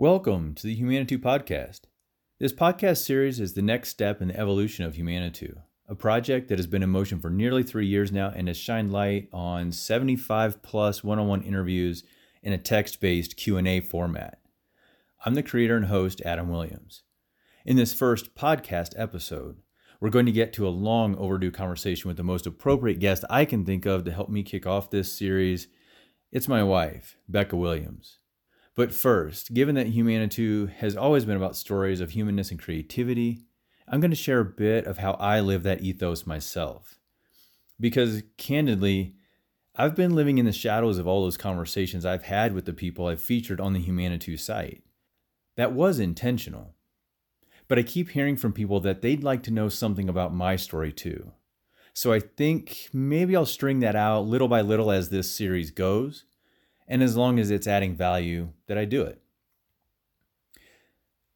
Welcome to the Humanitou Podcast. This podcast series is the next step in the evolution of Humanitou, a project that has been in motion for nearly three years now and has shined light on 75 plus one-on-one interviews in a text-based Q&A format. I'm the creator and host, Adam Williams. In this first podcast episode, we're going to get to a long overdue conversation with the most appropriate guest I can think of to help me kick off this series. It's my wife, Becca Williams. But first, given that Humanitou has always been about stories of humanness and creativity, I'm going to share a bit of how I live that ethos myself. Because candidly, I've been living in the shadows of all those conversations I've had with the people I've featured on the Humanitou site. That was intentional. But I keep hearing from people that they'd like to know something about my story too. So I think maybe I'll string that out little by little as this series goes, and as long as it's adding value, that I do it.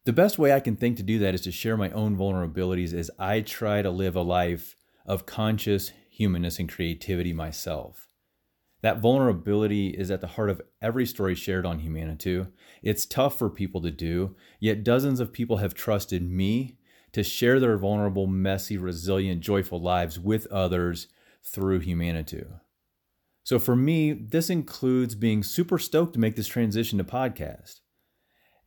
The best way I can think to do that is to share my own vulnerabilities as I try to live a life of conscious humanness and creativity myself. That vulnerability is at the heart of every story shared on Humanitou. It's tough for people to do, yet dozens of people have trusted me to share their vulnerable, messy, resilient, joyful lives with others through Humanitou. So for me, this includes being super stoked to make this transition to podcast.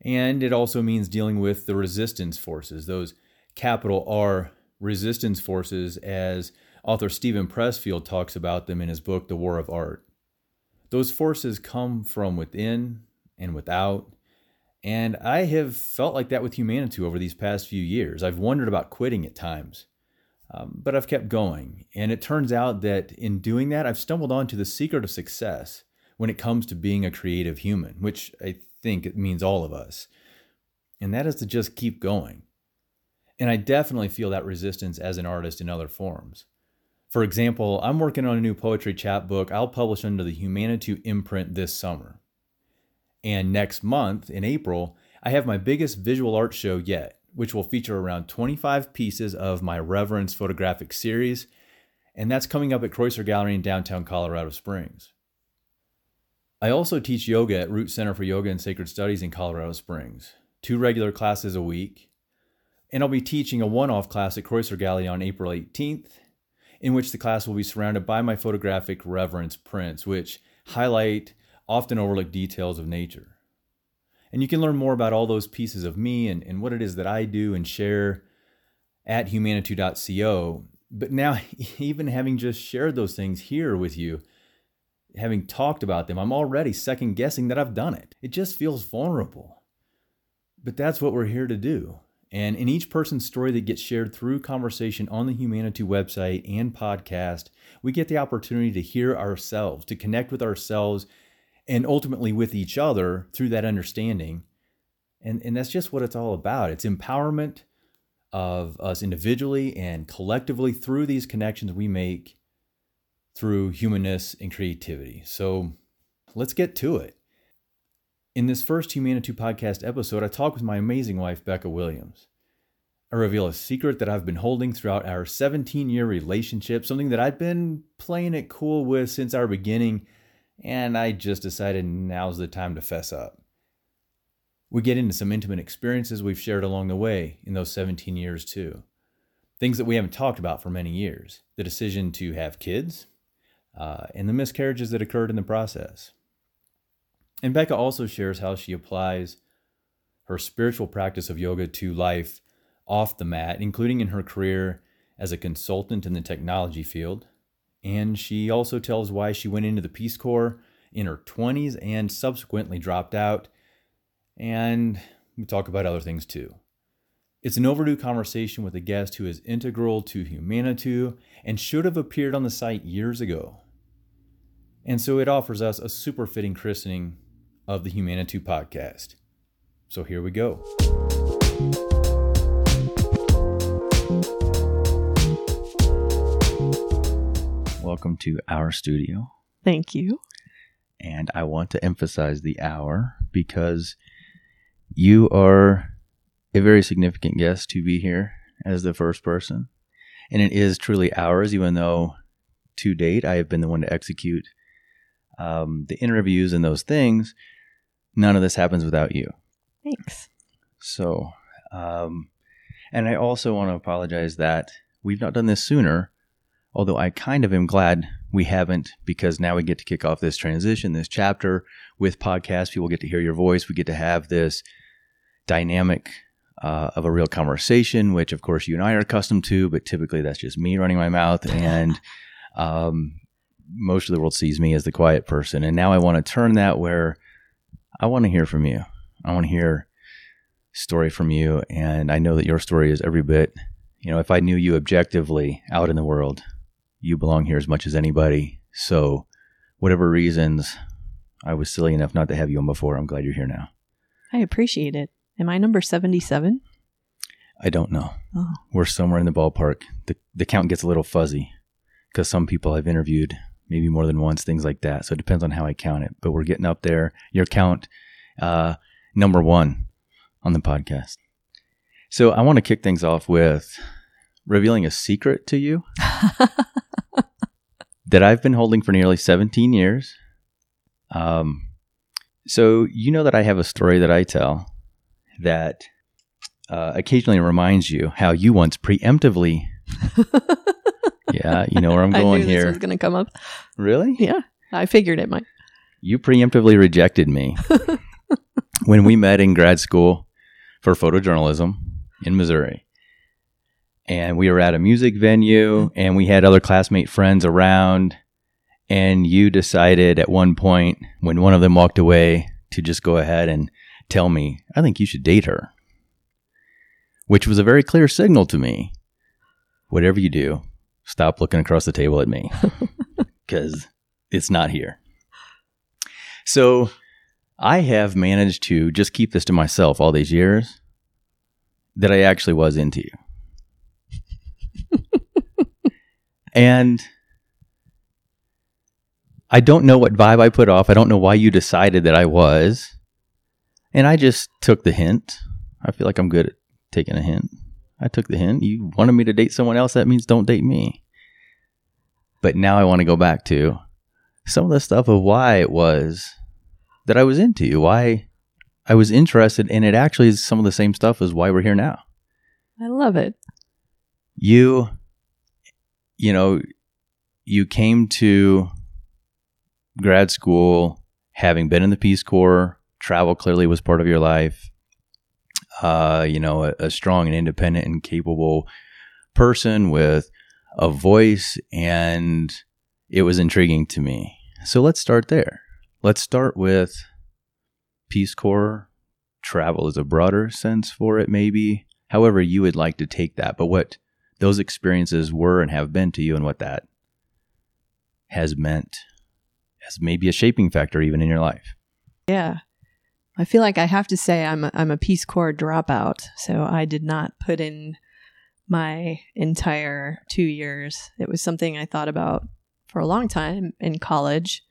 And it also means dealing with the resistance forces, those capital R resistance forces, as author Steven Pressfield talks about them in his book, The War of Art. Those forces come from within and without. And I have felt like that with Humanitou over these past few years. I've wondered about quitting at times, um, but I've kept going. And it turns out that in doing that, I've stumbled onto the secret of success when it comes to being a creative human, which I think it means all of us. And that is to just keep going. And I definitely feel that resistance as an artist in other forms. For example, I'm working on a new poetry chapbook I'll publish under the Humanitou imprint this summer. And next month, in April, I have my biggest visual art show yet, which will feature around 25 pieces of my Reverence photographic series, and that's coming up at Kreuser Gallery in downtown Colorado Springs. I also teach yoga at Root Center for Yoga and Sacred Studies in Colorado Springs, two regular classes a week, and I'll be teaching a one off class at Kreuser Gallery on April 18th in which the class will be surrounded by my photographic reverence prints, which highlight often overlooked details of nature. And you can learn more about all those pieces of me and, and what it is that I do and share at humanitou.co. But now, even having just shared those things here with you, having talked about them, I'm already second guessing that I've done it. It just feels vulnerable. But that's what we're here to do. And in each person's story that gets shared through conversation on the Humanitou website and podcast, we get the opportunity to hear ourselves, to connect with ourselves, and ultimately with each other through that understanding. And, and that's just what it's all about. It's empowerment of us individually and collectively through these connections we make through humanness and creativity. So let's get to it. In this first Humanitou podcast episode, I talk with my amazing wife, Becca Williams. I reveal a secret that I've been holding throughout our 17 year relationship, something that I'd been playing it cool with since our beginning, and I just decided now's the time to fess up. We get into some intimate experiences we've shared along the way in those 17 years, too. Things that we haven't talked about for many years the decision to have kids, uh, and the miscarriages that occurred in the process. And Becca also shares how she applies her spiritual practice of yoga to life off the mat, including in her career as a consultant in the technology field. And she also tells why she went into the Peace Corps in her 20s and subsequently dropped out. And we talk about other things too. It's an overdue conversation with a guest who is integral to Humanitou and should have appeared on the site years ago. And so it offers us a super fitting christening of the Humanitou podcast. So here we go. Welcome to our studio. Thank you. And I want to emphasize the hour because you are a very significant guest to be here as the first person. And it is truly ours, even though to date I have been the one to execute um, the interviews and those things none of this happens without you. Thanks. So, um, and I also want to apologize that we've not done this sooner, although I kind of am glad we haven't because now we get to kick off this transition, this chapter with podcasts. People get to hear your voice. We get to have this dynamic uh, of a real conversation, which of course you and I are accustomed to, but typically that's just me running my mouth. And um, most of the world sees me as the quiet person. And now I want to turn that where I want to hear from you. I want to hear story from you. And I know that your story is every bit, you know, if I knew you objectively out in the world, you belong here as much as anybody. So, whatever reasons, I was silly enough not to have you on before. I'm glad you're here now. I appreciate it. Am I number 77? I don't know. Oh. We're somewhere in the ballpark. The, the count gets a little fuzzy because some people I've interviewed maybe more than once, things like that. So it depends on how I count it. But we're getting up there. Your count, uh, number one on the podcast. So I want to kick things off with revealing a secret to you that I've been holding for nearly 17 years. Um, so you know that I have a story that I tell that uh, occasionally reminds you how you once preemptively. yeah, you know where I'm I going knew here. this was going to come up. Really? Yeah, I figured it might. You preemptively rejected me when we met in grad school for photojournalism in Missouri. And we were at a music venue mm-hmm. and we had other classmate friends around. And you decided at one point when one of them walked away to just go ahead and tell me, I think you should date her. Which was a very clear signal to me. Whatever you do, stop looking across the table at me because it's not here. So I have managed to just keep this to myself all these years that I actually was into you. And I don't know what vibe I put off. I don't know why you decided that I was. And I just took the hint. I feel like I'm good at taking a hint. I took the hint. You wanted me to date someone else. That means don't date me. But now I want to go back to some of the stuff of why it was that I was into you, why I was interested, and it actually is some of the same stuff as why we're here now. I love it. You, you know, you came to grad school having been in the Peace Corps. Travel clearly was part of your life. Uh, you know, a, a strong and independent and capable person with a voice, and it was intriguing to me. So let's start there. Let's start with Peace Corps. Travel is a broader sense for it, maybe. However, you would like to take that, but what those experiences were and have been to you, and what that has meant as maybe a shaping factor even in your life. Yeah. I feel like I have to say I'm a, I'm a Peace Corps dropout, so I did not put in my entire two years. It was something I thought about for a long time in college.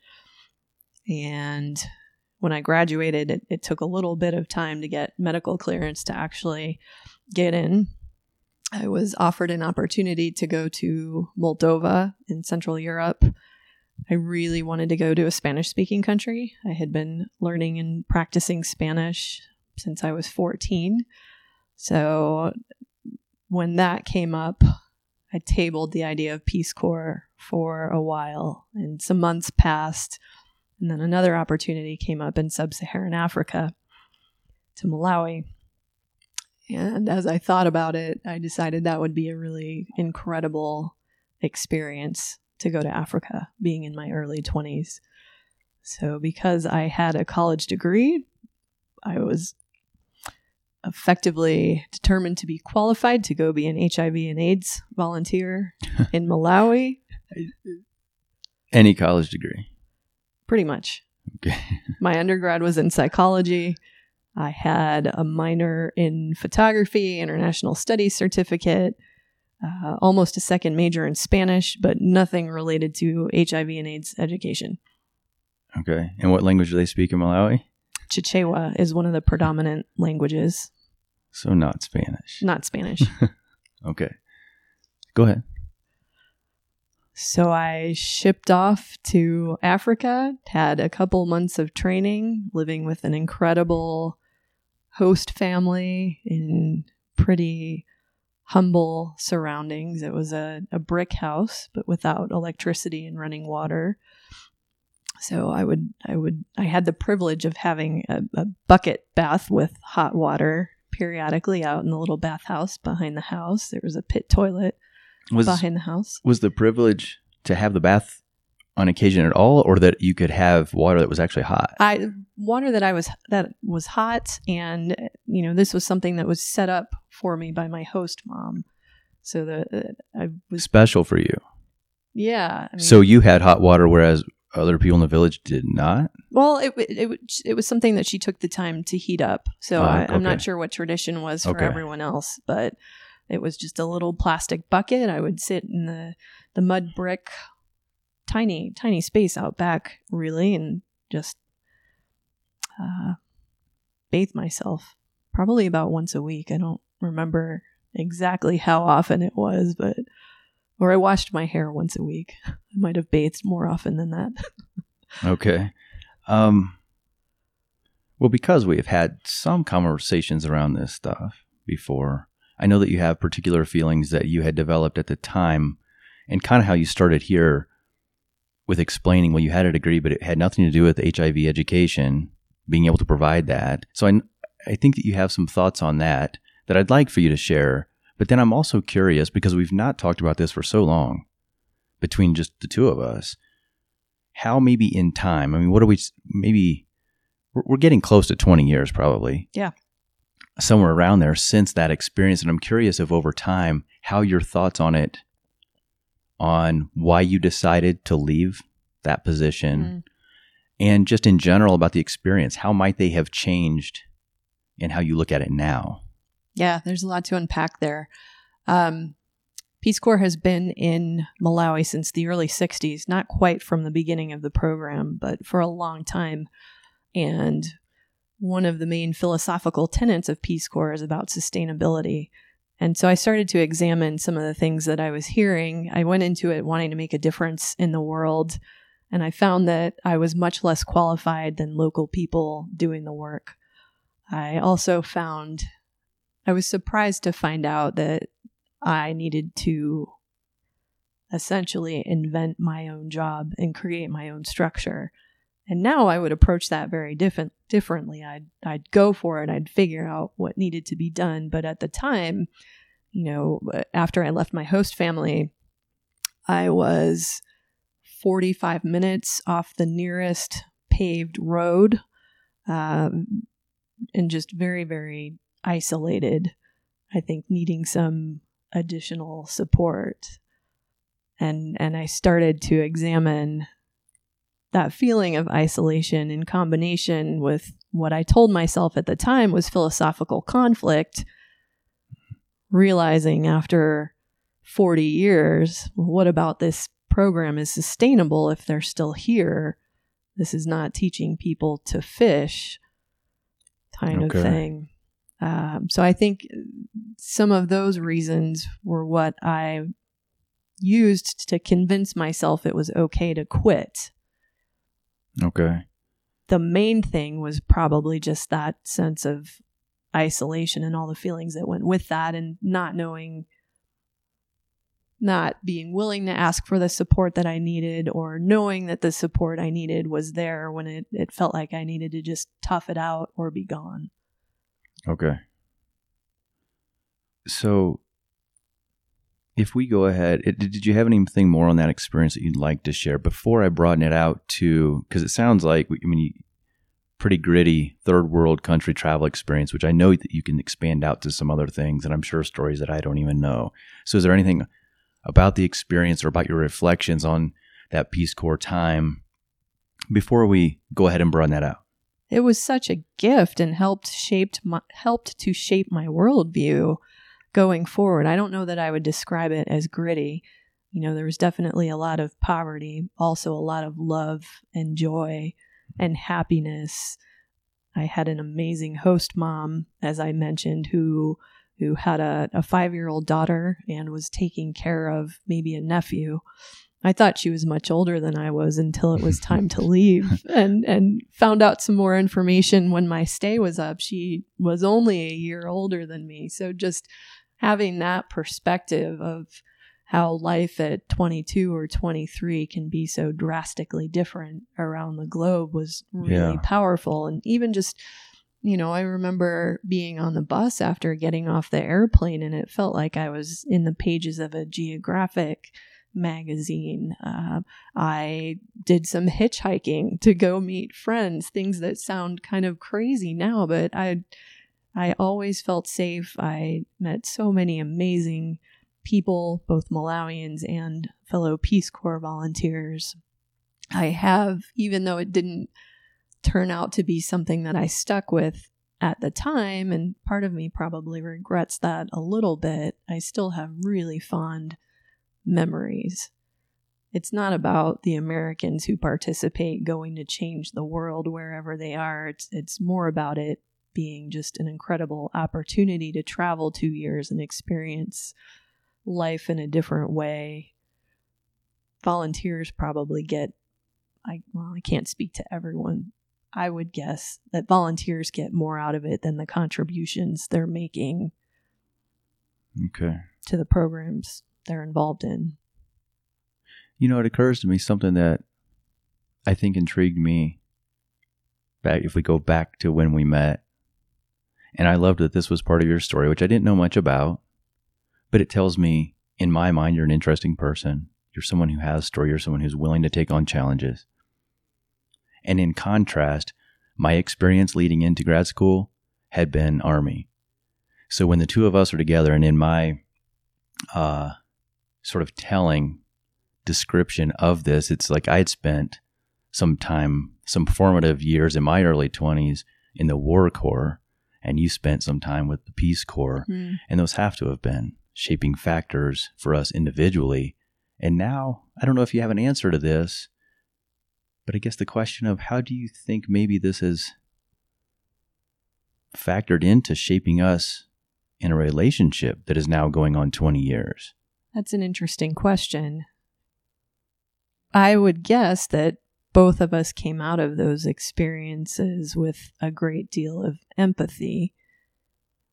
And when I graduated, it, it took a little bit of time to get medical clearance to actually get in. I was offered an opportunity to go to Moldova in Central Europe. I really wanted to go to a Spanish speaking country. I had been learning and practicing Spanish since I was 14. So when that came up, I tabled the idea of Peace Corps for a while, and some months passed. And then another opportunity came up in sub Saharan Africa to Malawi. And as I thought about it, I decided that would be a really incredible experience to go to Africa, being in my early 20s. So, because I had a college degree, I was effectively determined to be qualified to go be an HIV and AIDS volunteer in Malawi, Any college degree. pretty much. Okay. My undergrad was in psychology. I had a minor in photography, international studies certificate, uh, almost a second major in Spanish, but nothing related to HIV and AIDS education. Okay. And what language do they speak in Malawi? Chichewa is one of the predominant languages, So not Spanish. not Spanish. Okay. Go ahead. So I shipped off to Africa, had a couple months of training, living with an incredible host family in pretty humble surroundings. It was a, a brick house, but without electricity and running water. So I would, I would, I had the privilege of having a, a bucket bath with hot water periodically out in the little bathhouse behind the house. There was a pit toilet Was behind the house. was the privilege to have the bath on occasion at all, or that you could have water that was actually hot? I water that I was that was hot, and you know this was something that was set up for me by my host mom. So the uh, I was Special for you. yeah. I mean, So you had hot water, whereas other people in the village did not. well, it, it it was something that she took the time to heat up. So Oh, I, I'm okay. not sure what tradition was for Okay. everyone else, but it was just a little plastic bucket. I would sit in the the mud brick, tiny tiny space out back, really, and just uh, bathe myself. Probably about once a week. I don't remember exactly how often it was, but or I washed my hair once a week. I might have bathed more often than that. Okay. Um, well, because we have had some conversations around this stuff before, I know that you have particular feelings that you had developed at the time and kind of how you started here with explaining, well, you had a degree, but it had nothing to do with HIV education, being able to provide that. So I, I think that you have some thoughts on that that I'd like for you to share. But then I'm also curious because we've not talked about this for so long between just the two of us how maybe in time i mean what are we maybe we're, we're getting close to 20 years probably Yeah. somewhere around there since that experience and i'm curious if over time how your thoughts on it on why you decided to leave that position Mm. and just in general about the experience how might they have changed and how you look at it now Yeah, there's a lot to unpack there. Um, Peace Corps has been in Malawi since the early 60s, not quite from the beginning of the program, but for a long time. And one of the main philosophical tenets of Peace Corps is about sustainability. And so I started to examine some of the things that I was hearing. I went into it wanting to make a difference in the world. And I found that I was much less qualified than local people doing the work. I also found I was surprised to find out that I needed to essentially invent my own job and create my own structure. And now I would approach that very different differently. I'd I'd go for it. I'd figure out what needed to be done. But at the time, you know, after I left my host family, I was 45 minutes off the nearest paved road, um, and just very very isolated. I think needing some additional support. And and I started to examine that feeling of isolation in combination with what I told myself at the time was philosophical conflict, realizing after 40 years, what about this program is sustainable if they're still here? This is not teaching people to fish, kind Okay. of thing. Um, so I think some of those reasons were what I used to convince myself it was okay to quit. Okay The main thing was probably just that sense of isolation and all the feelings that went with that, and not knowing, not being willing to ask for the support that I needed, or knowing that the support I needed was there when it, it felt like I needed to just tough it out or be gone. Okay. So, if we go ahead, it, did you have anything more on that experience that you'd like to share before I broaden it out to? Because it sounds like, I mean, pretty gritty third world country travel experience, which I know that you can expand out to some other things, and I'm sure stories that I don't even know. So, is there anything about the experience or about your reflections on that Peace Corps time before we go ahead and broaden that out? it was such a gift and helped shaped my, helped to shape my worldview going forward. I don't know that I would describe it as gritty. You know, there was definitely a lot of poverty, also a lot of love and joy and happiness. I had an amazing host mom, as I mentioned, who who had a, a five year old daughter and was taking care of maybe a nephew. I thought she was much older than I was until it was time to leave and and found out some more information when my stay was up. She was only a year older than me. So just having that perspective of how life at 22 or 23 can be so drastically different around the globe was really Yeah. powerful and even just you know, I remember being on the bus after getting off the airplane, and it felt like I was in the pages of a geographic magazine. Uh, I did some hitchhiking to go meet friends, things that sound kind of crazy now, but I, I always felt safe. I met so many amazing people, both Malawians and fellow Peace Corps volunteers. I have, even though it didn't turn out to be something that I stuck with at the time, and part of me probably regrets that a little bit, I still have really fond memories. It's not about the Americans who participate going to change the world wherever they are. It's it's more about it being just an incredible opportunity to travel 2 years and experience life in a different way. Volunteers probably get I well, I can't speak to everyone. I would guess that volunteers get more out of it than the contributions they're making Okay. to the programs they're involved in. You know, it occurs to me something that I think intrigued me back if we go back to when we met. And I loved that this was part of your story, which I didn't know much about. But it tells me, in my mind, you're an interesting person. You're someone who has story. You're someone who's willing to take on challenges. And in contrast, my experience leading into grad school had been Army. So when the two of us are together and in my uh, sort of telling description of this, it's like I had spent some time, some formative years in my early 20s in the War Corps, and you spent some time with the Peace Corps. Hmm. And those have to have been shaping factors for us individually. And now, I don't know if you have an answer to this, but I guess the question of how do you think maybe this has factored into shaping us in a relationship that is now going on 20 years? That's an interesting question. I would guess that both of us came out of those experiences with a great deal of empathy,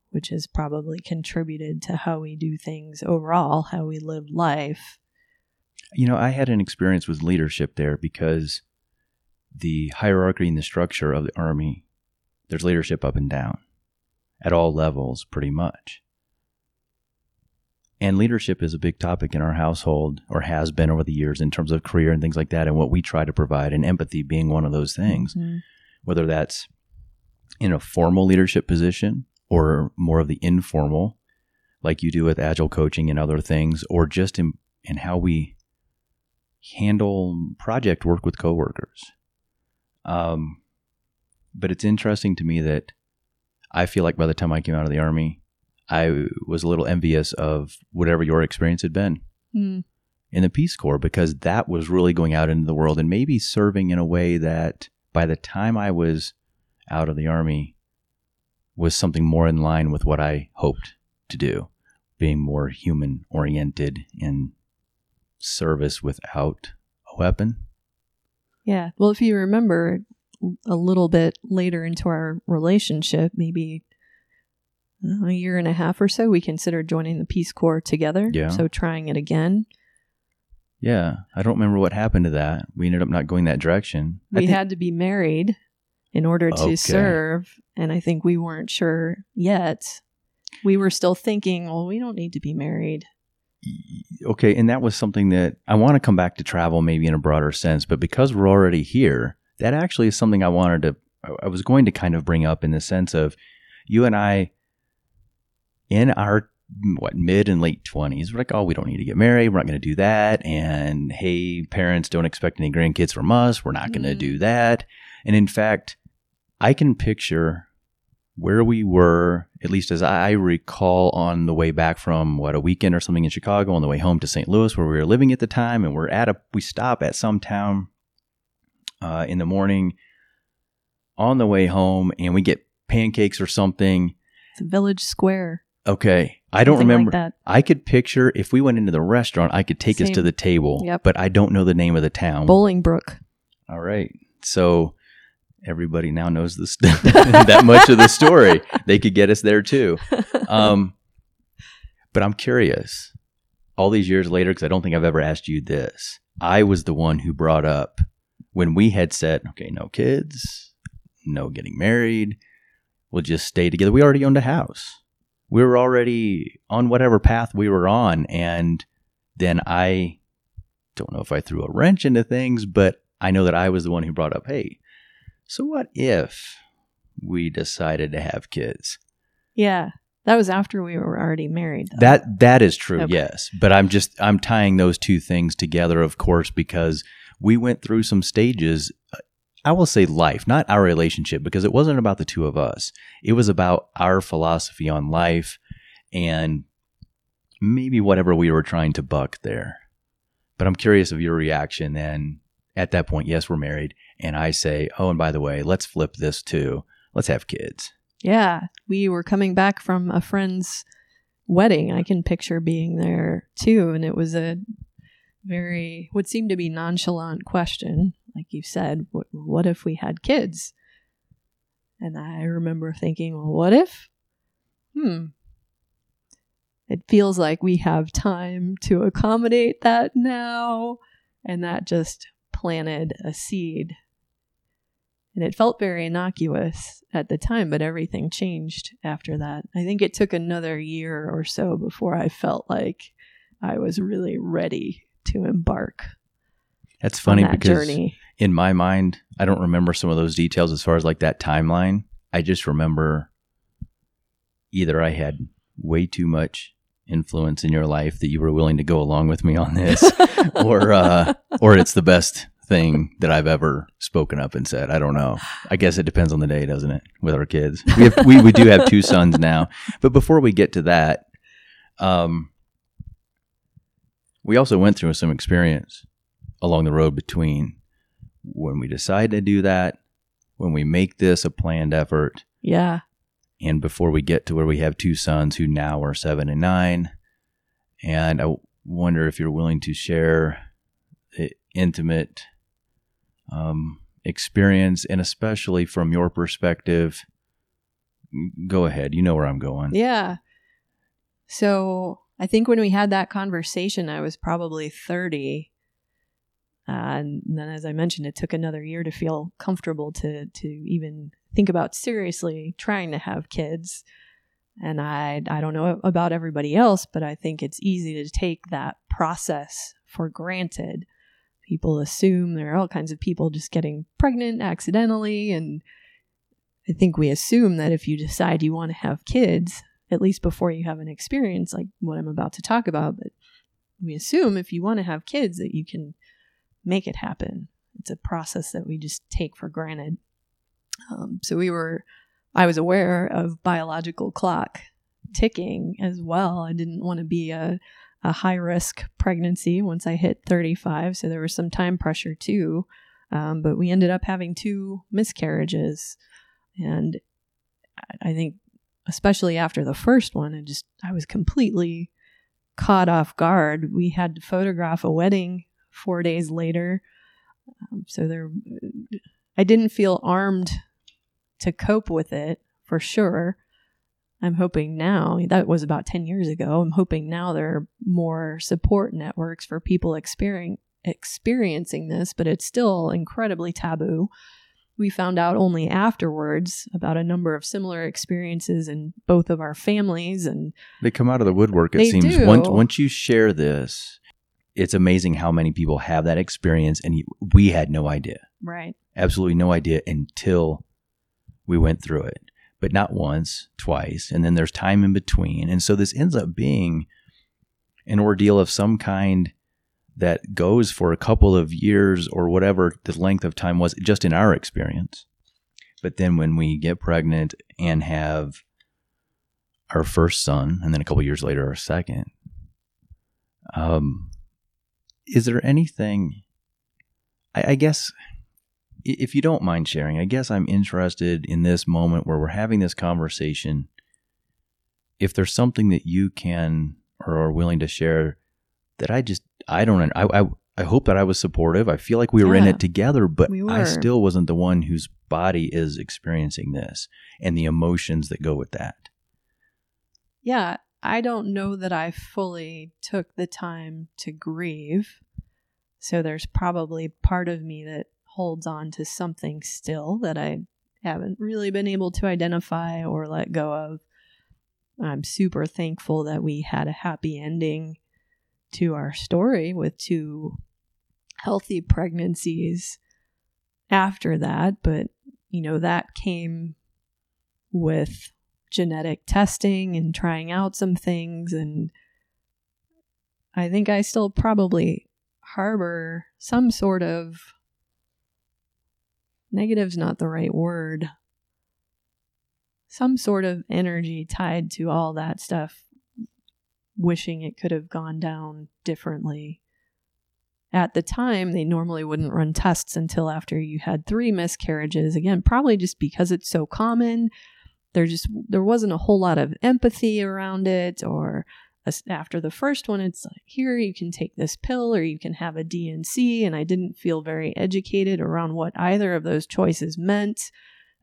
which has probably contributed to how we do things overall, how we live life. You know, I had an experience with leadership there because the hierarchy and the structure of the Army, there's leadership up and down at all levels, pretty much. And leadership is a big topic in our household, or has been over the years, in terms of career and things like that, and what we try to provide, and empathy being one of those things. Mhm. whether that's in a formal leadership position or more of the informal, like you do with agile coaching and other things, or just in, in how we handle project work with coworkers. Um, but it's interesting to me that I feel like by the time I came out of the army, I was a little envious of whatever your experience had been Mm. in the Peace Corps because that was really going out into the world and maybe serving in a way that by the time I was out of the Army was something more in line with what I hoped to do, being more human oriented in service without a weapon. Yeah. Well, if you remember a little bit later into our relationship, maybe a year and a half or so, we considered joining the Peace Corps together. Yeah. So trying it again. Yeah, I don't remember what happened to that. We ended up not going that direction. We think- had to be married in order to Okay. serve. And I think we weren't sure yet. We were still thinking, well, we don't need to be married. okay, and that was something that I want to come back to travel maybe in a broader sense, but because we're already here, that actually is something I wanted to, I was going to kind of bring up in the sense of you and I in our what mid and late 20s we're like oh we don't need to get married we're not going to do that and hey parents don't expect any grandkids from us we're not going to Mm. do that and in fact i can picture where we were, at least as I recall, on the way back from what a weekend or something in Chicago, on the way home to St. Louis, where we were living at the time, and we're at a we stop at some town uh, in the morning on the way home, and we get pancakes or something. It's a village square. Okay, I don't Something like remember. that. I could picture if we went into the restaurant, I could take us to the table, Yep. but I don't know the name of the town. Bolingbrook. All right. So everybody now knows this that much of the story. They could get us there too. Um, but I'm curious. All these years later, because I don't think I've ever asked you this. I was the one who brought up when we had said, okay, no kids, no getting married. We'll just stay together. We already owned a house. We were already on whatever path we were on. And then I don't know if I threw a wrench into things, but I know that I was the one who brought up, hey, so what if we decided to have kids? yeah. That was after we were already married. though. That that is true, Okay. yes. But I'm just I'm tying those two things together, of course, because we went through some stages. Uh, I will say life, not our relationship, because it wasn't about the two of us. It was about our philosophy on life and maybe whatever we were trying to buck there. But I'm curious of your reaction then at that point. Yes, we're married. And I say, oh, and by the way, let's flip this too. Let's have kids. Yeah, we were coming back from a friend's wedding. I can picture being there too, and it was a very what seemed to be nonchalant question, like you said. What, what if we had kids? And I remember thinking, well, what if? Hmm. It feels like we have time to accommodate that now, and that just planted a seed and it felt very innocuous at the time, but everything changed after that. I think it took another year or so before I felt like I was really ready to embark That's funny that because journey. In my mind, I don't remember some of those details as far as like that timeline. I just remember either I had way too much influence in your life that you were willing to go along with me on this, or uh, or it's the best thing that I've ever spoken up and said. I don't know. I guess it depends on the day, doesn't it? With our kids, we have, we, we do have two sons now. But before we get to that, um, we also went through some experience along the road between when we decide to do that, when we make this a planned effort, yeah. and before we get to where we have two sons who now are seven and nine. And I wonder if you're willing to share the intimate um, experience, and especially from your perspective. Go ahead. You know where I'm going. Yeah. So I think when we had that conversation, I was probably 30. Uh, and then, as I mentioned, it took another year to feel comfortable to to even think about seriously trying to have kids. And I I don't know about everybody else, but I think it's easy to take that process for granted. People assume there are all kinds of people just getting pregnant accidentally, and I think we assume that if you decide you want to have kids, at least before you have an experience like what I'm about to talk about, but we assume if you want to have kids that you can make it happen. It's a process that we just take for granted. Um, so we were, I was aware of biological clock ticking as well. I didn't want to be a, a high risk pregnancy once I hit 35. So there was some time pressure too. Um, but we ended up having two miscarriages. And I- I think, especially after the first one, I just, I was completely caught off guard. We had to photograph a wedding four days later. Um, so there, I didn't feel armed to cope with it for sure. I'm hoping now, that was about 10 years ago. I'm hoping now there are more support networks for people experiencing experiencing this, but it's still incredibly taboo. We found out only afterwards about a number of similar experiences in both of our families and They come out of the woodwork. It seems do. once once you share this, it's amazing how many people have that experience, and we had no idea, right. absolutely no idea until we went through it. But not once, twice, and then there's time in between, and so this ends up being an ordeal of some kind that goes for a couple of years or whatever the length of time was, just in our experience. But then when we get pregnant and have our first son, and then a couple years later, our second, um, is there anything? I, I guess, if you don't mind sharing, I guess I'm interested in this moment where we're having this conversation. if there's something that you can or are willing to share that I just I don't I I, I hope that I was supportive. I feel like we were in it together, but We I still wasn't the one whose body is experiencing this and the emotions that go with that. yeah, I don't know that I fully took the time to grieve. So there's probably part of me that holds on to something still that I haven't really been able to identify or let go of. I'm super thankful that we had a happy ending to our story with two healthy pregnancies after that, but you know, that came with genetic testing and trying out some things and I think I still probably harbor some sort of negative's not the right word. Some sort of energy tied to all that stuff, wishing it could have gone down differently. At the time, they normally wouldn't run tests until after you had three miscarriages. Again, probably just because it's so common there just there wasn't a whole lot of empathy around it or after the first one it's like here you can take this pill or you can have a D&C and I didn't feel very educated around what either of those choices meant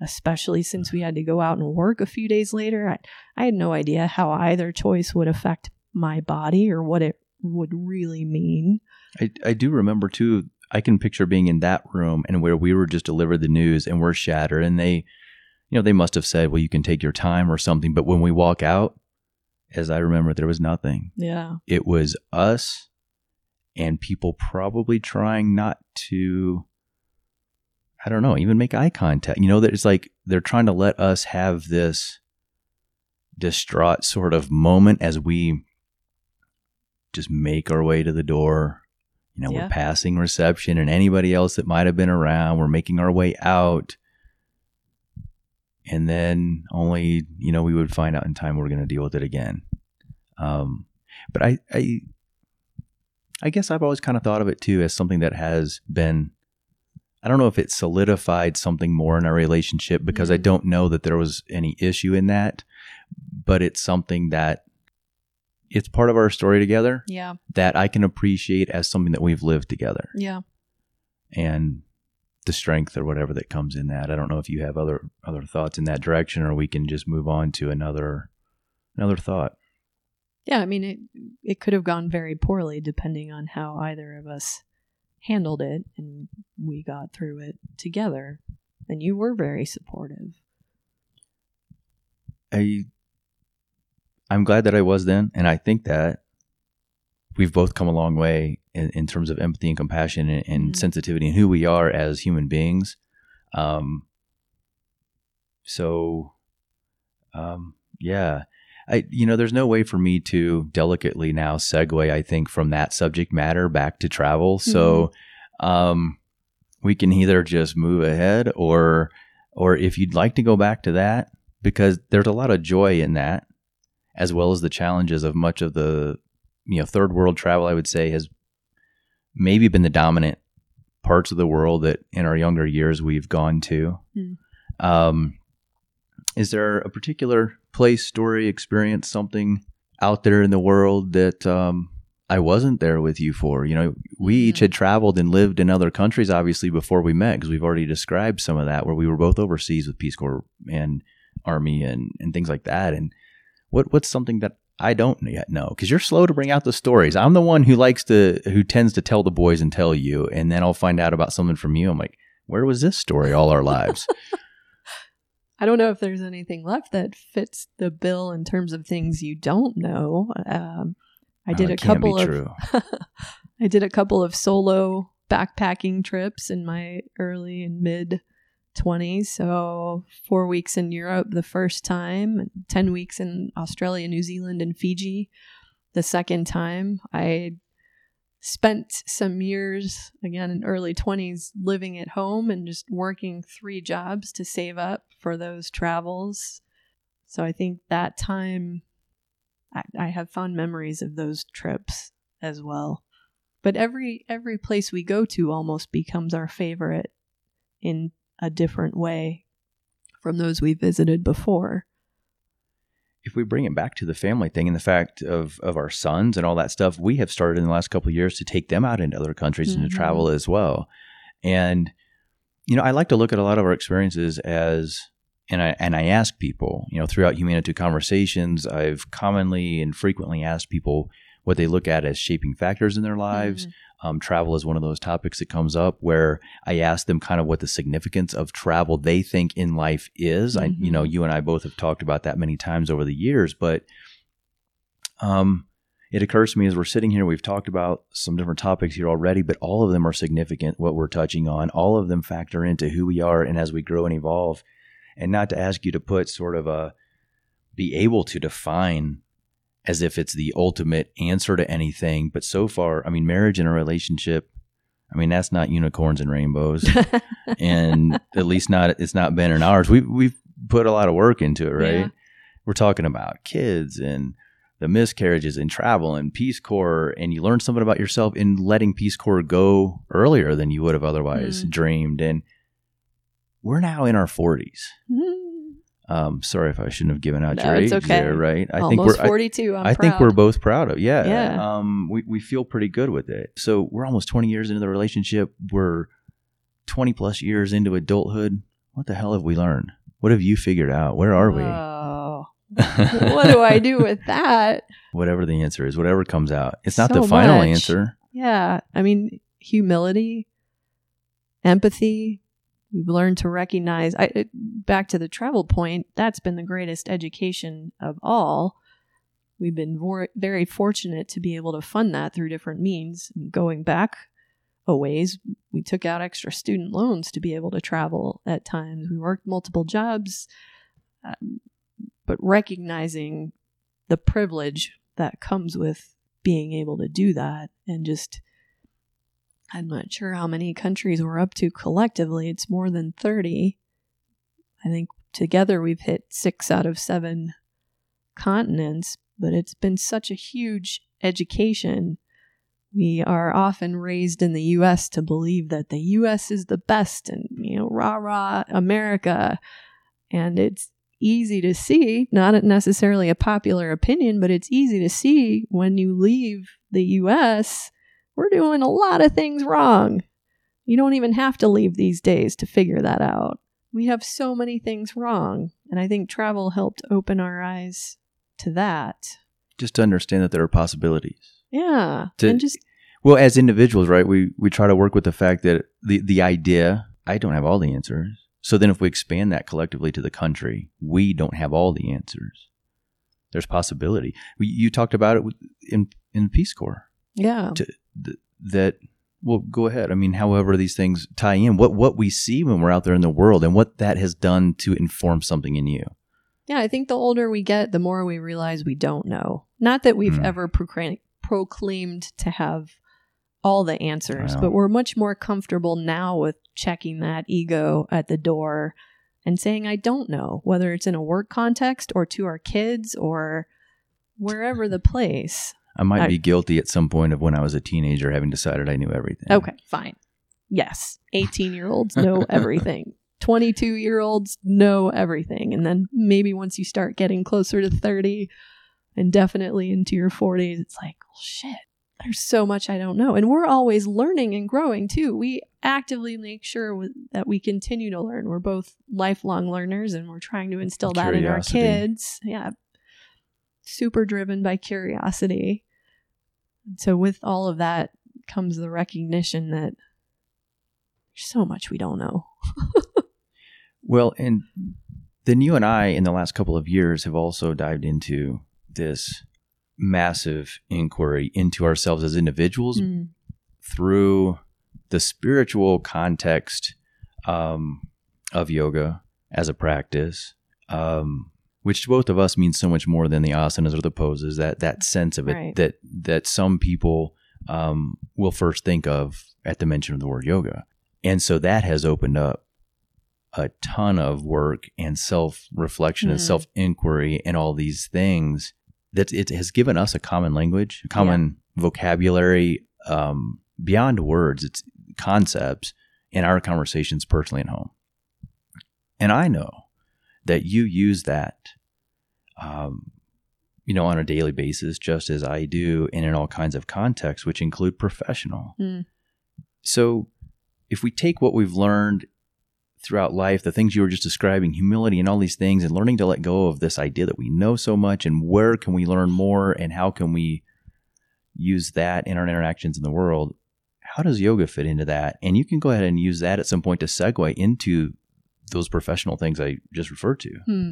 especially since we had to go out and work a few days later I, I had no idea how either choice would affect my body or what it would really mean I, I do remember too. I can picture being in that room and where we were just delivered the news and we're shattered. And they, you know, they must have said, well, you can take your time or something. But when we walk out, as I remember, there was nothing. yeah It was us and people probably trying not to, I don't know, even make eye contact. You know, that it's like they're trying to let us have this distraught sort of moment as we just make our way to the door. You know, Yeah. we're passing reception and anybody else that might have been around. We're making our way out. And then only, you know, we would find out in time we're going to deal with it again. Um, but I, I, I guess I've always kind of thought of it too as something that has been, I don't know if it solidified something more in our relationship because I Mhm. don't know that there was any issue in that, but it's something that it's part of our story together yeah that I can appreciate as something that we've lived together yeah and the strength or whatever that comes in that. I don't know if you have other other thoughts in that direction or we can just move on to another another thought. Yeah, I mean it it could have gone very poorly depending on how either of us handled it and we got through it together. And you were very supportive. I I'm glad that I was then, and I think that we've both come a long way in, in terms of empathy and compassion and, and Mhm. sensitivity and who we are as human beings. Um, so, um, yeah, I you know, there's no way for me to delicately now segue. I think from that subject matter back to travel. So, um, we can either just move ahead or or if you'd like to go back to that because there's a lot of joy in that as well as the challenges of much of the you know third world travel i would say has maybe been the dominant parts of the world that in our younger years we've gone to Hmm. um, is there a particular place story experience something out there in the world that um, i wasn't there with you for you know we each Mhm. had traveled and lived in other countries obviously before we met because we've already described some of that where we were both overseas with peace corps and army and, and things like that and what what's something that I don't yet know because you're slow to bring out the stories. I'm the one who likes to who tends to tell the boys and tell you, and then I'll find out about something from you. I'm like, where was this story all our lives? I don't know if there's anything left that fits the bill in terms of things you don't know. Um, I Oh, did it a couple of true. I did a couple of solo backpacking trips in my early and mid 20s. So, four weeks in Europe the first time, and 10 weeks in Australia, New Zealand, and Fiji the second time. I spent some years, again, in early 20s, living at home and just working three jobs to save up for those travels. So, I think that time. I, I have fond memories of those trips as well but every every place we go to almost becomes our favorite in a different way from those we visited before if we bring it back to the family thing and the fact of of our sons and all that stuff, we have started in the last couple of years to take them out into other countries and to Mhm. travel as well. And you know, I like to look at a lot of our experiences as and I and I ask people, you know, throughout Humanitou conversations, I've commonly and frequently asked people what they look at as shaping factors in their lives. Mhm. Um, travel is one of those topics that comes up where I ask them kind of what the significance of travel they think in life is. I, you know, Mhm. you and I both have talked about that many times over the years, but um, it occurs to me as we're sitting here, we've talked about some different topics here already, but all of them are significant. What we're touching on, all of them factor into who we are and as we grow and evolve. And not to ask you to put sort of a be able to define as if it's the ultimate answer to anything. But so far, I mean, marriage and a relationship, I mean, that's not unicorns and rainbows. and at least not, it's not been in ours. We, we've put a lot of work into it, right? Yeah. We're talking about kids and the miscarriages and travel and Peace Corps. And you learn something about yourself in letting Peace Corps go earlier than you would have otherwise Mm. dreamed. And we're now in our 40s. Mm. Um, sorry if I shouldn't have given out No, your age okay. there, right? I Almost think we're 42. I'm I think we're both proud of. Yeah. Yeah. Um, we, we feel pretty good with it. So we're almost 20 years into the relationship. We're 20 plus years into adulthood. What the hell have we learned? What have you figured out? Where are we? Oh, what do I do with that? whatever the answer is, whatever comes out. It's not the final much. answer. Yeah. I mean, humility, empathy. We've learned to recognize. I, back to the travel point, that's been the greatest education of all. We've been vor- very fortunate to be able to fund that through different means. Going back a ways, we took out extra student loans to be able to travel at times. We worked multiple jobs, um, but recognizing the privilege that comes with being able to do that and just I'm not sure how many countries we're up to collectively. It's more than 30. I think together we've hit 6 out of 7 continents, but it's been such a huge education. We are often raised in the US to believe that the US is the best and, you know, rah rah America. And it's easy to see, not necessarily a popular opinion, but it's easy to see when you leave the US, we're doing a lot of things wrong. You don't even have to leave these days to figure that out. We have so many things wrong. And I think travel helped open our eyes to that. Just to understand that there are possibilities. Yeah. To- and just, Well, as individuals, right, we, we try to work with the fact that the, the idea, I don't have all the answers. So then if we expand that collectively to the country, we don't have all the answers. There's possibility. We, you talked about it in, in Peace Corps. yeah. Th- that well go ahead i mean however these things tie in what what we see when we're out there in the world and what that has done to inform something in you Yeah, I think the older we get, the more we realize we don't know. Not that we've Hmm. ever procra- proclaimed to have all the answers, Wow. but we're much more comfortable now with checking that ego at the door and saying, I don't know, whether it's in a work context or to our kids or wherever the place. I might I- be guilty at some point of when i was a teenager having decided i knew everything Okay, fine. Yes, 18 year olds know everything. 22 year olds know everything. And then maybe once you start getting closer to 30 and definitely into your 40s, it's like, well, shit, there's so much I don't know. And we're always learning and growing too. We actively make sure with, that we continue to learn. We're both lifelong learners and we're trying to instill that in our kids. Yeah. Super driven by curiosity. So, with all of that comes the recognition that there's so much we don't know. well and then you and i in the last couple of years have also dived into this massive inquiry into ourselves as individuals Mm. through the spiritual context um, of yoga as a practice, um, which to both of us means so much more than the asanas or the poses. That that sense of it Right. that that some people um, will first think of at the mention of the word yoga, and so that has opened up a ton of work and self reflection and Mm. self inquiry and all these things that it has given us a common language, a common vocabulary um, beyond words. It's concepts in our conversations personally at home. And I know that you use that um, you know, on a daily basis, just as I do, and in all kinds of contexts, which include professional. Mm. So, if we take what we've learned throughout life, the things you were just describing, humility and all these things, and learning to let go of this idea that we know so much, and where can we learn more, and how can we use that in our interactions in the world? How does yoga fit into that? And you can go ahead and use that at some point to segue into those professional things I just referred to. Hmm.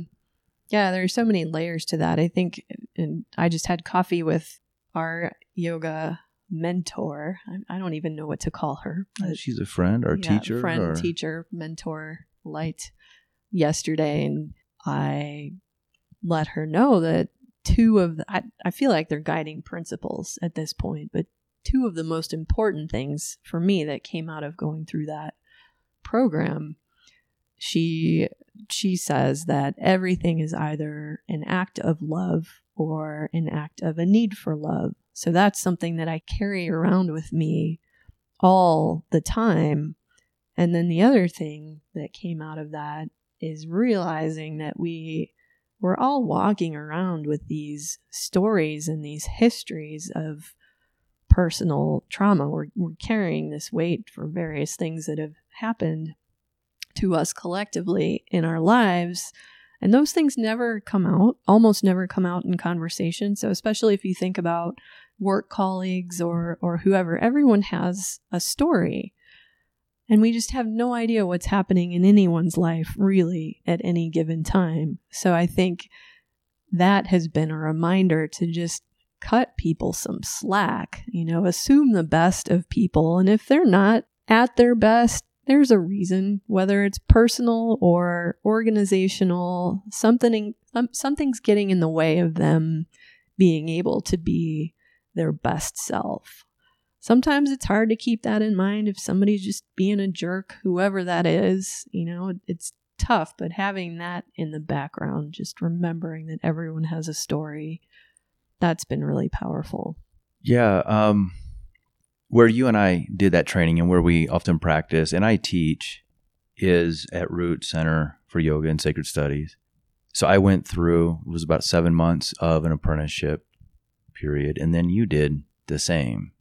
Yeah, are so many layers to that. I think, and I just had coffee with our yoga mentor. I, I don't even know what to call her. She's a friend or yeah, teacher. friend, or- teacher, mentor, light yesterday, and I let her know that two of the, I, I feel like they're guiding principles at this point, but two of the most important things for me that came out of going through that program she she says that everything is either an act of love or an act of a need for love. So that's something that i carry around with me all the time. And then the other thing that came out of that is realizing that we we're all walking around with these stories and these histories of personal trauma. We're, we're carrying this weight for various things that have happened to us collectively in our lives. And those things never come out, almost never come out in conversation. So, especially if you think about work colleagues or, or whoever, everyone has a story. And we just have no idea what's happening in anyone's life really at any given time. So, I think that has been a reminder to just cut people some slack, you know, assume the best of people. And if they're not at their best, there's a reason, whether it's personal or organizational, something um, something's getting in the way of them being able to be their best self. Sometimes it's hard to keep that in mind if somebody's just being a jerk, whoever that is, you know, it's tough, but having that in the background, just remembering that everyone has a story, that's been really powerful. Yeah. Um, where you and I did that training and where we often practice and I teach is at Root Center for Yoga and Sacred Studies. So I went through, it was about seven months of an apprenticeship period, and then you did the same.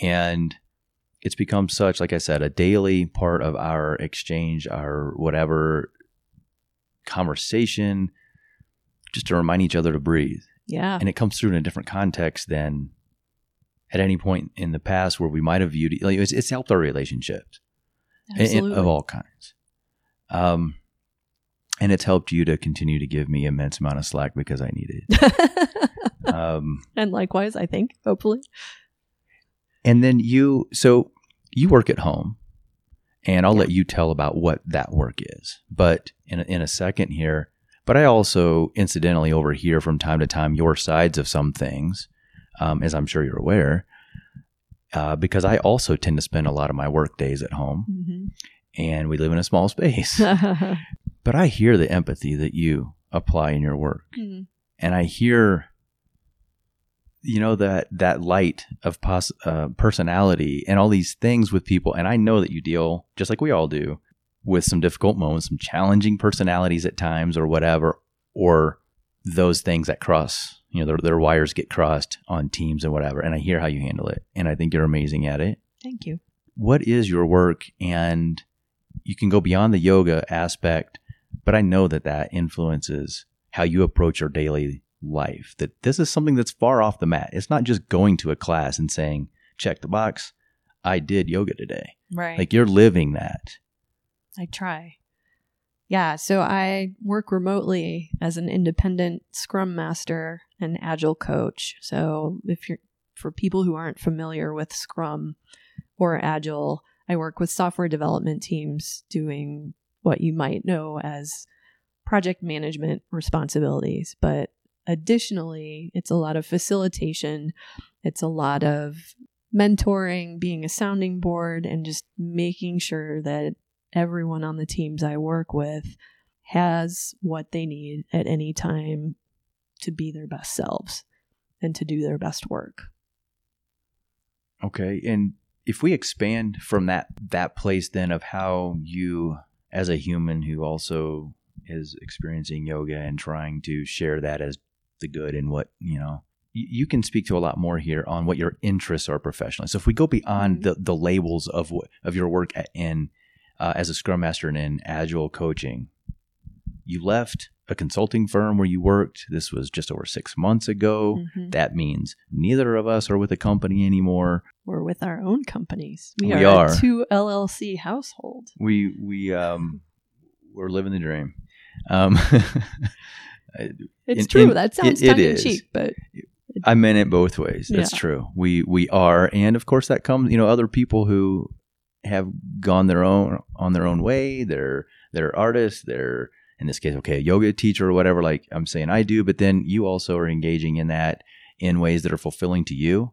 And it's become such, like I said, a daily part of our exchange, our whatever conversation, just to remind each other to breathe Yeah. and it comes through in a different context than at any point in the past where we might have viewed. Like it's, it's helped our relationships in- in- of all kinds. Um, and it's helped you to continue to give me immense amount of slack because I need it. um, and likewise, I think, hopefully. and then you, so you work at home, and I'll Yeah. let you tell about what that work is. But in a, in a second here, but I also incidentally overhear from time to time your sides of some things, um, as I'm sure you're aware, uh, because I also tend to spend a lot of my work days at home, and we live in a small space. But I hear the empathy that you apply in your work, Mhm. and I hear, you know, that that light of pos- uh, personality and all these things with people, and I know that you deal just like we all do with some difficult moments, some challenging personalities at times, or whatever, or those things that cross, you know, their, their wires get crossed on teams and whatever. And I hear how you handle it, and I think you're amazing at it. Thank you. What is your work? And you can go beyond the yoga aspect, but I know that that influences how you approach your daily life. That this is something that's far off the mat. It's not just going to a class and saying, check the box, I did yoga today. Right. Like you're living that. I try. Yeah, so I work remotely as an independent scrum master and agile coach. So if you're for people who aren't familiar with scrum or agile, I work with software development teams doing what you might know as project management responsibilities, but additionally, it's a lot of facilitation, it's a lot of mentoring, being a sounding board and just making sure that everyone on the teams I work with has what they need at any time to be their best selves and to do their best work. Okay. And if we expand from that that place then of how you as a human who also is experiencing yoga and trying to share that as the good and what you know you, can speak to a lot more here on what your interests are professionally so if we go beyond Mhm. the, the labels of what of your work at, in uh, as a scrum master and in agile coaching you left a consulting firm where you worked this was just over six months ago Mhm. that means neither of us are with a company anymore We're with our own companies. We, We are, are. a two LLC household. we we um we're living the dream um It's In- true. in- that sounds it- it tongue in is. cheek, but I meant it both ways. That's Yeah. true. We we are, and of course that comes. You know, other people who have gone their own on their own way. They're they're artists. They're in this case, okay, a yoga teacher or whatever. Like I'm saying, I do. But then you also are engaging in that in ways that are fulfilling to you.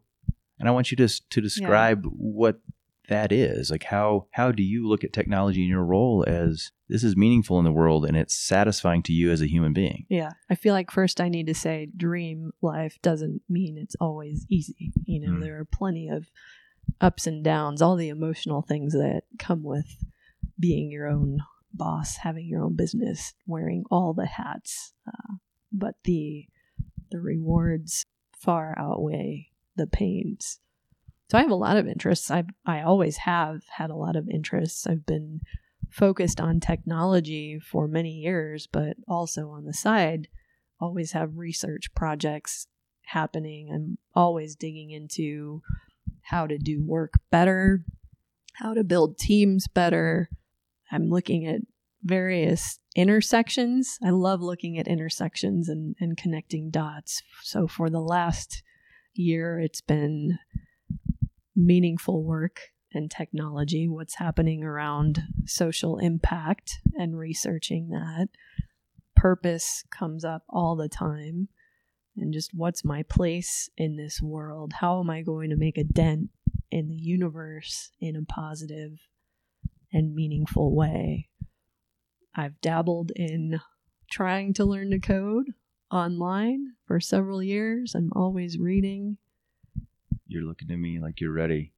And I want you to to describe what that is. Like how how do you look at technology in your role as this is meaningful in the world and it's satisfying to you as a human being. yeah, I feel like first I need to say dream life doesn't mean it's always easy. You know, Mm. there are plenty of ups and downs, all the emotional things that come with being your own boss, having your own business, wearing all the hats. Uh, but the the rewards far outweigh the pains. So I have a lot of interests. I I always have had a lot of interests. I've been focused on technology for many years, but also on the side, always have research projects happening. I'm always digging into how to do work better, how to build teams better. I'm looking at various intersections. I love looking at intersections and, and connecting dots. So for the last year, it's been meaningful work and technology, what's happening around social impact and researching that. Purpose comes up all the time. And just what's my place in this world? How am I going to make a dent in the universe in a positive and meaningful way? I've dabbled in trying to learn to code online for several years. I'm always reading. You're looking at me like you're ready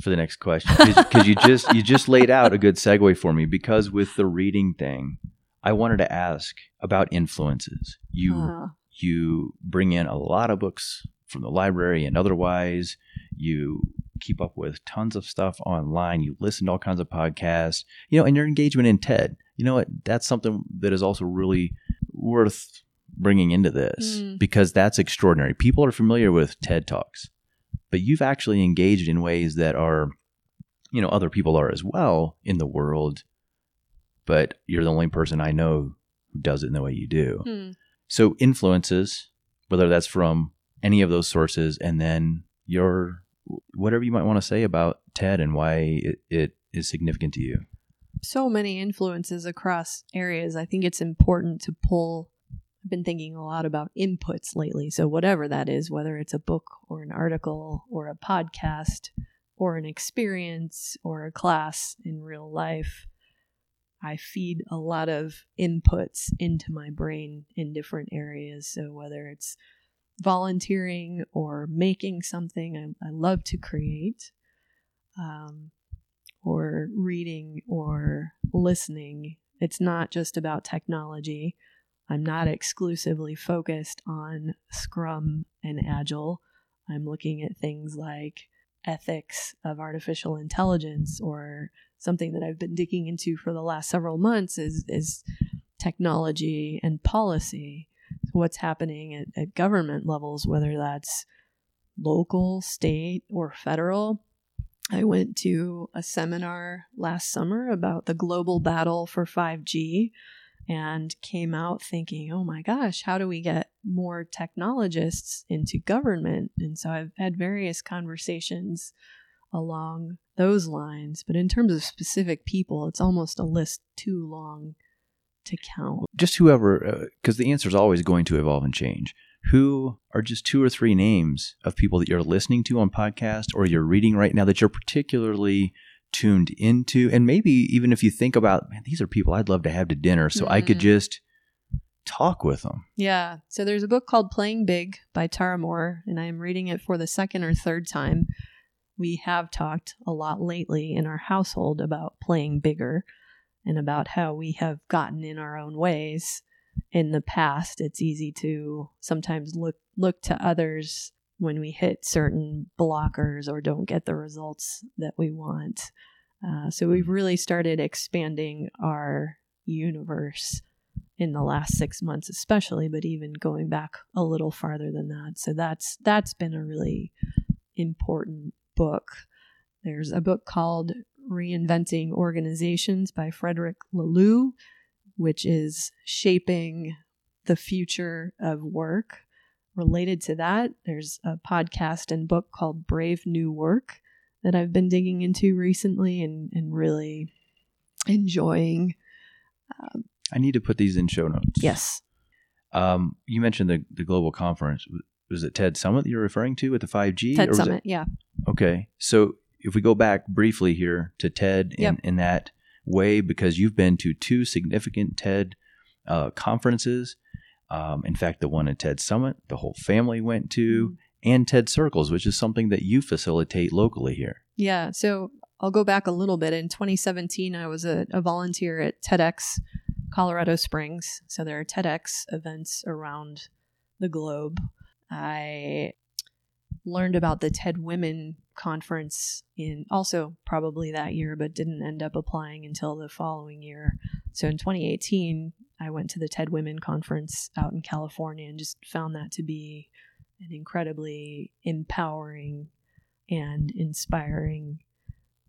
for the next question because you just you just laid out a good segue for me because with the reading thing, I wanted to ask about influences. You Uh, you bring in a lot of books from the library and otherwise. You keep up with tons of stuff online. You listen to all kinds of podcasts. You know, and your engagement in TED. You know what? That's something that is also really worth bringing into this Mm. because that's extraordinary. People are familiar with TED Talks, but you've actually engaged in ways that are, you know, other people are as well in the world. But you're the only person I know who does it in the way you do. hmm. So influences, whether that's from any of those sources, and then your whatever you might want to say about TED and why it, it is significant to you. so many influences across areas. I think it's important to pull. I've been thinking a lot about inputs lately. So, whatever that is, whether it's a book or an article or a podcast or an experience or a class in real life, I feed a lot of inputs into my brain in different areas. So, whether it's volunteering or making something, I, I love to create. Um, or reading or listening. It's not just about technology. I'm not exclusively focused on Scrum and Agile. I'm looking at things like ethics of artificial intelligence or something that I've been digging into for the last several months is is technology and policy. What's happening at, at government levels, whether that's local, state, or federal. I went to a seminar last summer about the global battle for 5G and came out thinking, oh my gosh, how do we get more technologists into government? And so I've had various conversations along those lines. But in terms of specific people, it's almost a list too long to count. Just whoever, because the answer is always going to evolve and change. Who are just two or three names of people that you're listening to on podcast or you're reading right now that you're particularly tuned into? And maybe even if you think about, man, these are people I'd love to have to dinner, so I could Mhm. just talk with them. Yeah. So there's a book called Playing Big by Tara Mohr, and I am reading it for the second or third time. We have talked a lot lately in our household about playing bigger and about how we have gotten in our own ways in the past, it's easy to sometimes look look to others when we hit certain blockers or don't get the results that we want. Uh, so we've really started expanding our universe in the last six months, especially, but even going back a little farther than that. So that's that's been a really important book. There's a book called Reinventing Organizations by Frederic Laloux, which is shaping the future of work. Related to that, there's a podcast and book called Brave New Work that I've been digging into recently and, and really enjoying. Um, I need to put these in show notes. Yes. Um, you mentioned the, the global conference. Was it TED Summit that you're referring to with the 5G? TED Summit, it, yeah. Okay. So if we go back briefly here to TED yep. in, in that way, because you've been to two significant TED uh, conferences. Um, in fact, the one at TED Summit, the whole family went to, mm-hmm. and TED Circles, which is something that you facilitate locally here. Yeah. So I'll go back a little bit. In 2017, I was a, a volunteer at TEDx Colorado Springs. So there are TEDx events around the globe. I learned about the TED Women conference in also probably that year, but didn't end up applying until the following year. So in 2018, I went to the TED Women conference out in California and just found that to be an incredibly empowering and inspiring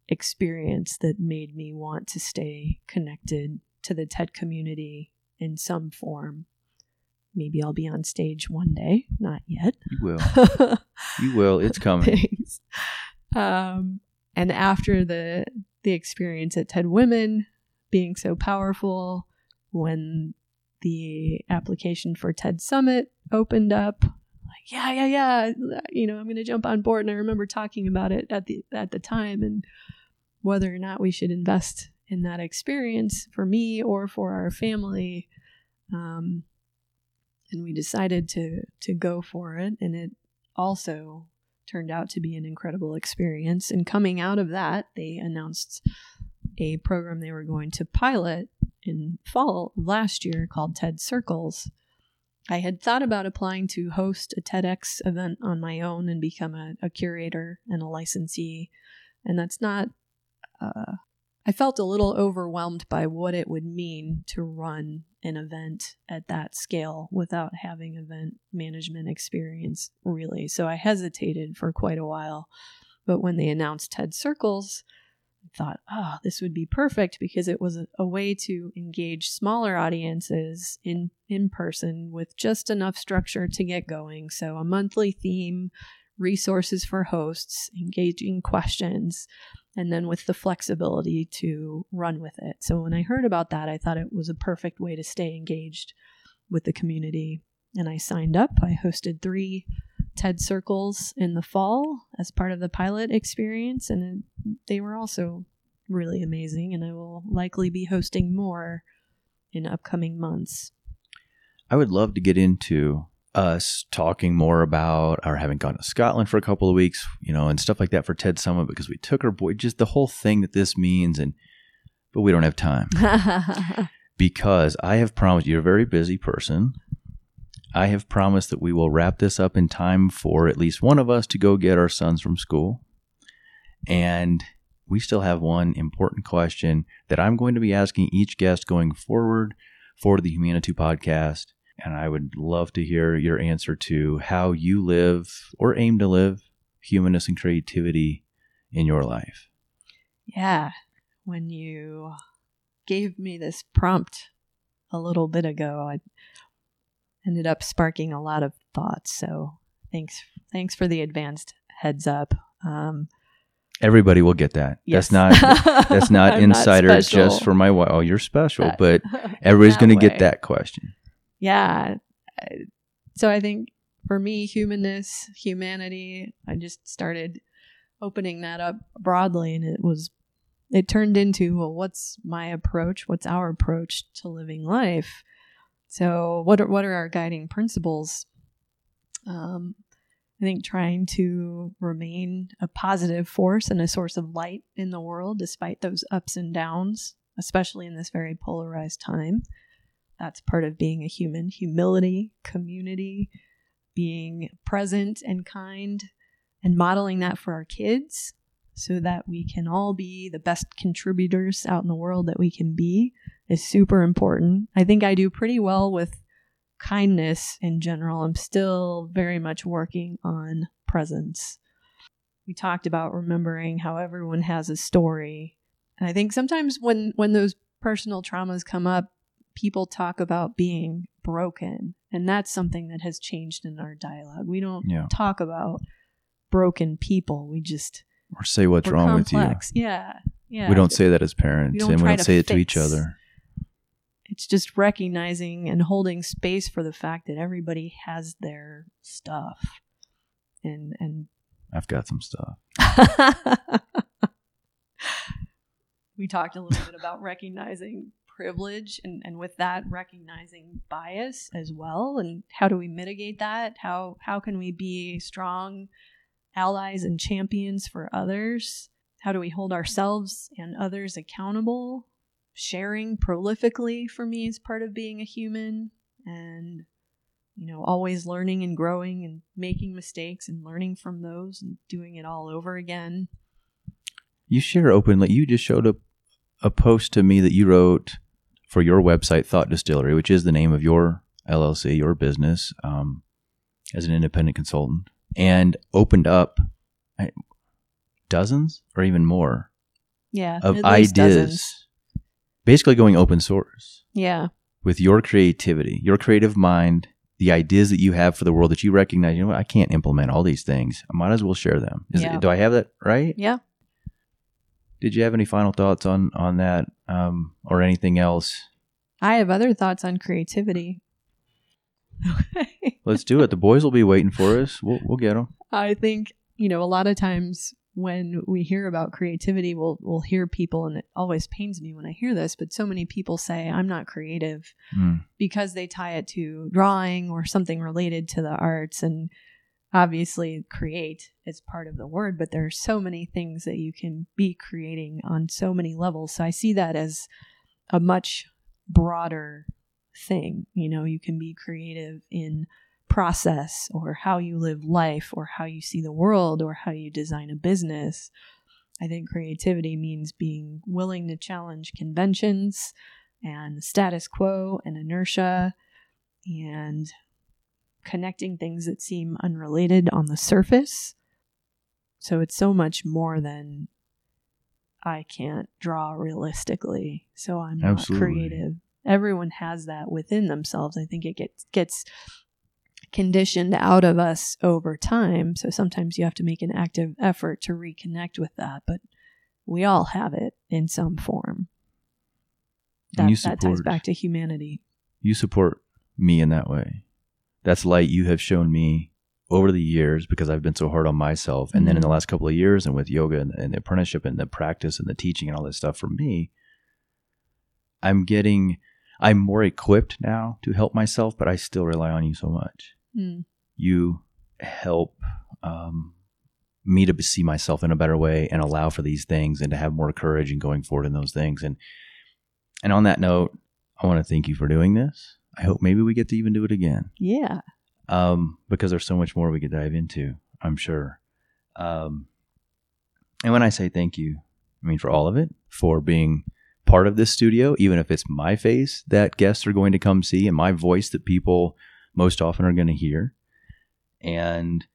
experience that made me want to stay connected to the TED community in some form. Maybe I'll be on stage one day, not yet. You will. you will. It's coming. Um, and after the the experience at TED Women being so powerful, when the application for TED Summit opened up, like yeah, yeah, yeah, you know, I'm going to jump on board. And I remember talking about it at the at the time and whether or not we should invest in that experience for me or for our family. Um, and we decided to to go for it, and it also turned out to be an incredible experience. And coming out of that, they announced a program they were going to pilot in fall last year called TED Circles. I had thought about applying to host a TEDx event on my own and become a, a curator and a licensee, and that's not uh, I felt a little overwhelmed by what it would mean to run an event at that scale without having event management experience, really. So I hesitated for quite a while. But when they announced TED Circles, I thought, oh, this would be perfect because it was a, a way to engage smaller audiences in, in person with just enough structure to get going. So a monthly theme, resources for hosts, engaging questions, and then with the flexibility to run with it. So when I heard about that, I thought it was a perfect way to stay engaged with the community. And I signed up. I hosted three TED circles in the fall as part of the pilot experience, and they were also really amazing. And I will likely be hosting more in upcoming months. I would love to get into us talking more about our having gone to Scotland for a couple of weeks, you know, and stuff like that for TED Summit because we took our boy, just the whole thing that this means. And, but we don't have time because I have promised you're a very busy person. I have promised that we will wrap this up in time for at least one of us to go get our sons from school. And we still have one important question that I'm going to be asking each guest going forward for the Humanitou podcast and I would love to hear your answer to how you live or aim to live humanness and creativity in your life. Yeah. When you gave me this prompt a little bit ago, I ended up sparking a lot of thoughts. So thanks thanks for the advanced heads up. Um, Everybody will get that. Yes. That's not that's not insider not just for my wife. Oh, you're special, but everybody's going to get that question yeah. So I think for me, humanness, humanity, I just started opening that up broadly and it was it turned into well what's my approach? What's our approach to living life? So what are what are our guiding principles? Um, i think trying to remain a positive force and a source of light in the world despite those ups and downs especially in this very polarized time that's part of being a human. Humility, community, being present and kind, and modeling that for our kids so that we can all be the best contributors out in the world that we can be is super important. I think I do pretty well with kindness in general. I'm still very much working on presence. We talked about remembering how everyone has a story. And I think sometimes when when those personal traumas come up, people talk about being broken. And that's something that has changed in our dialogue. We don't Yeah. talk about broken people. We just Or say what's wrong complex. Yeah. Yeah. We don't say that as parents, We and we don't say it to each other. it's just recognizing and holding space for the fact that everybody has their stuff and and I've got some stuff. we talked a little bit about recognizing privilege and, and with that recognizing bias as well. And how do we mitigate that? How how can we be strong allies and champions for others? How do we hold ourselves and others accountable? Sharing prolifically for me is part of being a human and you know always learning and growing and making mistakes and learning from those and doing it all over again. You share openly. You just showed a, a post to me that you wrote for your website, Thought Distillery, which is the name of your LLC, your business, um, as an independent consultant, and opened up I- dozens or even more yeah of ideas, dozens. basically going open source yeah with your creativity, your creative mind, the ideas that you have for the world that you recognize. You know what? I can't implement all these things. I might as well share them. Is Yeah. it, do I have that right? yeah Did you have any final thoughts on on that, um, or anything else? i have other thoughts on creativity Let's do it. The boys will be waiting for us. We'll we'll get them. I think you know a lot of times when we hear about creativity, we'll we'll hear people, and it always pains me when I hear this. But so many people say I'm not creative because they tie it to drawing or something related to the arts, and obviously create is part of the word. But there are so many things that you can be creating on so many levels. So I see that as a much broader thing. You know, you can be creative in process or how you live life or how you see the world or how you design a business. I think creativity means being willing to challenge conventions and the status quo and inertia and connecting things that seem unrelated on the surface. So it's so much more than I can't draw realistically, so I'm not creative. Everyone has that within themselves. I think it gets gets conditioned out of us over time. So sometimes you have to make an active effort to reconnect with that, but we all have it in some form. That, And that ties back to humanity. You support me in that way. That's light you have shown me over the years because I've been so hard on myself. And then in the Mhm. last couple of years, and with yoga and, and the apprenticeship and the practice and the teaching and all this stuff for me, I'm getting, I'm more equipped now to help myself, but I still rely on you so much. Mm. you help um, me to see myself in a better way and allow for these things and to have more courage in going forward in those things. And and on that note, I want to thank you for doing this. I hope maybe we get to even do it again Yeah. um, because there's so much more we could dive into. I'm sure. Um, and when I say thank you, I mean for all of it, for being part of this studio, even if it's my face that guests are going to come see and my voice that people most often are going to hear. And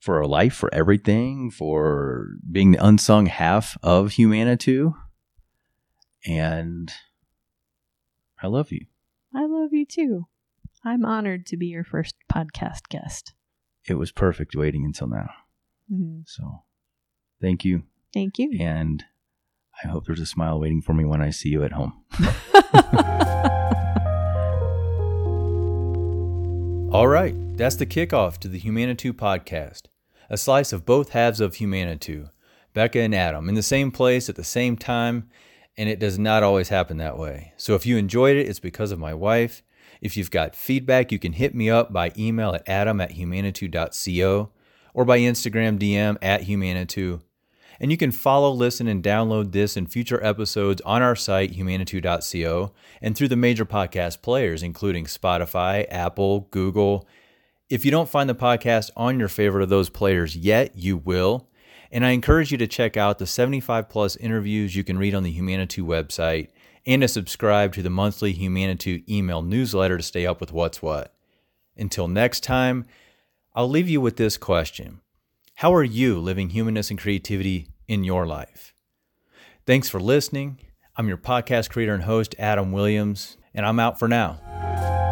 for our life, for everything, for being the unsung half of Humanitou. And I love you. I love you too. I'm honored to be your first podcast guest. It was perfect waiting until now. Mhm. So thank you. Thank you. And I hope there's a smile waiting for me when I see you at home. All right, that's the kickoff to the Humanitou podcast, a slice of both halves of Humanitou, Becca and Adam, in the same place at the same time, and it does not always happen that way. So if you enjoyed it, it's because of my wife. If you've got feedback, you can hit me up by email at adam at humanitou.co or by Instagram DM at humanitou. And you can follow, listen, and download this and future episodes on our site, humanitou.co, and through the major podcast players, including Spotify, Apple, Google. If you don't find the podcast on your favorite of those players yet, you will. And I encourage you to check out the 75 plus interviews you can read on the Humanitou website and to subscribe to the monthly Humanitou email newsletter to stay up with what's what. Until next time, I'll leave you with this question How are you living humanness and creativity in your life? Thanks for listening. I'm your podcast creator and host, Adam Williams, and I'm out for now.